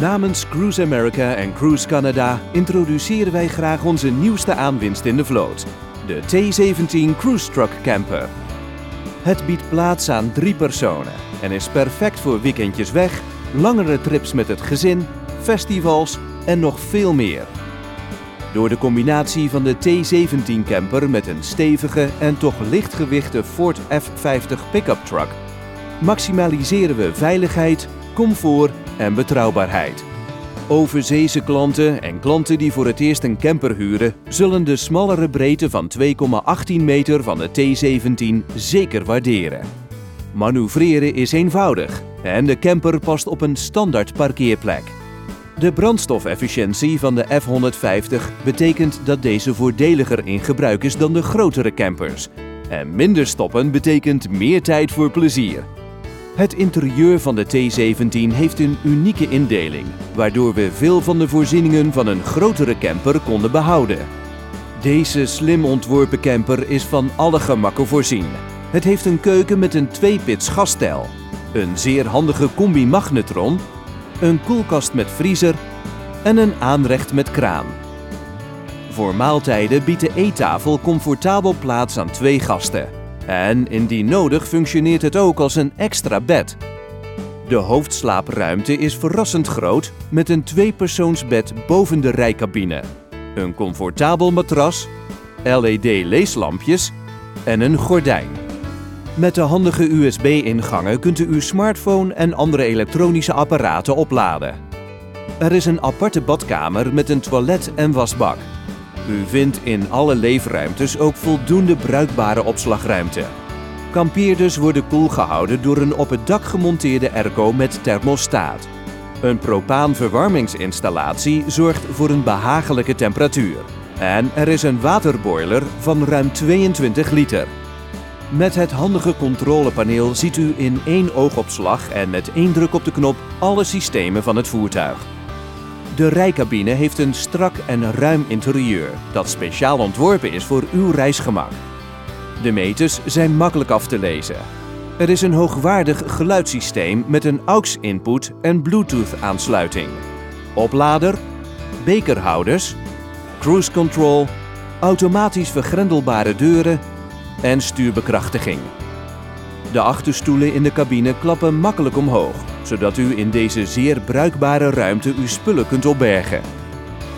Namens Cruise America en Cruise Canada introduceren wij graag onze nieuwste aanwinst in de vloot, de T17 Cruise Truck Camper. Het biedt plaats aan drie personen en is perfect voor weekendjes weg, langere trips met het gezin, festivals en nog veel meer. Door de combinatie van de T17 camper met een stevige en toch lichtgewichte Ford F50 pick-up truck maximaliseren we veiligheid, comfort en betrouwbaarheid. Overzeese klanten en klanten die voor het eerst een camper huren, zullen de smallere breedte van 2,18 meter van de T17 zeker waarderen. Manoeuvreren is eenvoudig en de camper past op een standaard parkeerplek. De brandstofefficiëntie van de F150 betekent dat deze voordeliger in gebruik is dan de grotere campers. En minder stoppen betekent meer tijd voor plezier. Het interieur van de T17 heeft een unieke indeling, waardoor we veel van de voorzieningen van een grotere camper konden behouden. Deze slim ontworpen camper is van alle gemakken voorzien. Het heeft een keuken met een twee-pits gasstijl, een zeer handige combi-magnetron, een koelkast met vriezer en een aanrecht met kraan. Voor maaltijden biedt de eettafel comfortabel plaats aan twee gasten. En indien nodig functioneert het ook als een extra bed. De hoofdslaapruimte is verrassend groot met een tweepersoonsbed boven de rijcabine, een comfortabel matras, LED-leeslampjes en een gordijn. Met de handige USB-ingangen kunt u uw smartphone en andere elektronische apparaten opladen. Er is een aparte badkamer met een toilet en wasbak. U vindt in alle leefruimtes ook voldoende bruikbare opslagruimte. Kampeerders worden koel gehouden door een op het dak gemonteerde airco met thermostaat. Een propaanverwarmingsinstallatie zorgt voor een behagelijke temperatuur. En er is een waterboiler van ruim 22 liter. Met het handige controlepaneel ziet u in één oogopslag en met één druk op de knop alle systemen van het voertuig. De rijcabine heeft een strak en ruim interieur dat speciaal ontworpen is voor uw reisgemak. De meters zijn makkelijk af te lezen. Er is een hoogwaardig geluidssysteem met een AUX-input en Bluetooth-aansluiting. Oplader, bekerhouders, cruise control, automatisch vergrendelbare deuren en stuurbekrachtiging. De achterstoelen in de cabine klappen makkelijk omhoog, zodat u in deze zeer bruikbare ruimte uw spullen kunt opbergen.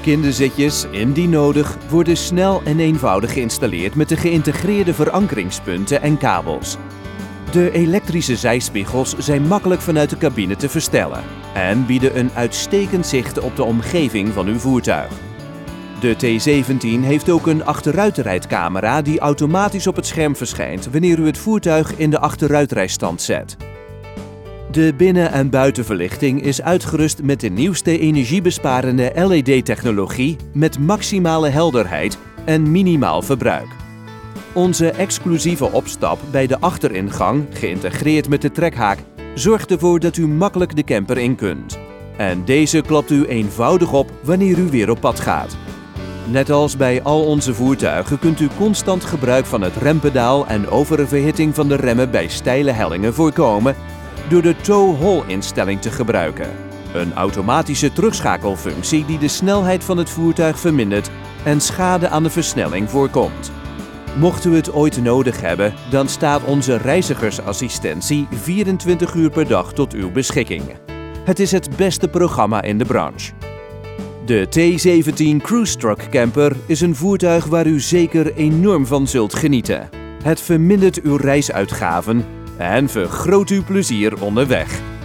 Kinderzitjes, indien nodig, worden snel en eenvoudig geïnstalleerd met de geïntegreerde verankeringspunten en kabels. De elektrische zijspiegels zijn makkelijk vanuit de cabine te verstellen en bieden een uitstekend zicht op de omgeving van uw voertuig. De T17 heeft ook een achteruitrijdcamera die automatisch op het scherm verschijnt wanneer u het voertuig in de achteruitrijstand zet. De binnen- en buitenverlichting is uitgerust met de nieuwste energiebesparende LED-technologie met maximale helderheid en minimaal verbruik. Onze exclusieve opstap bij de achteringang, geïntegreerd met de trekhaak, zorgt ervoor dat u makkelijk de camper in kunt. En deze klapt u eenvoudig op wanneer u weer op pad gaat. Net als bij al onze voertuigen kunt u constant gebruik van het rempedaal en oververhitting van de remmen bij steile hellingen voorkomen door de tow-haul-instelling te gebruiken. Een automatische terugschakelfunctie die de snelheid van het voertuig vermindert en schade aan de versnelling voorkomt. Mocht u het ooit nodig hebben, dan staat onze reizigersassistentie 24 uur per dag tot uw beschikking. Het is het beste programma in de branche. De T17 Cruise Truck Camper is een voertuig waar u zeker enorm van zult genieten. Het vermindert uw reisuitgaven en vergroot uw plezier onderweg.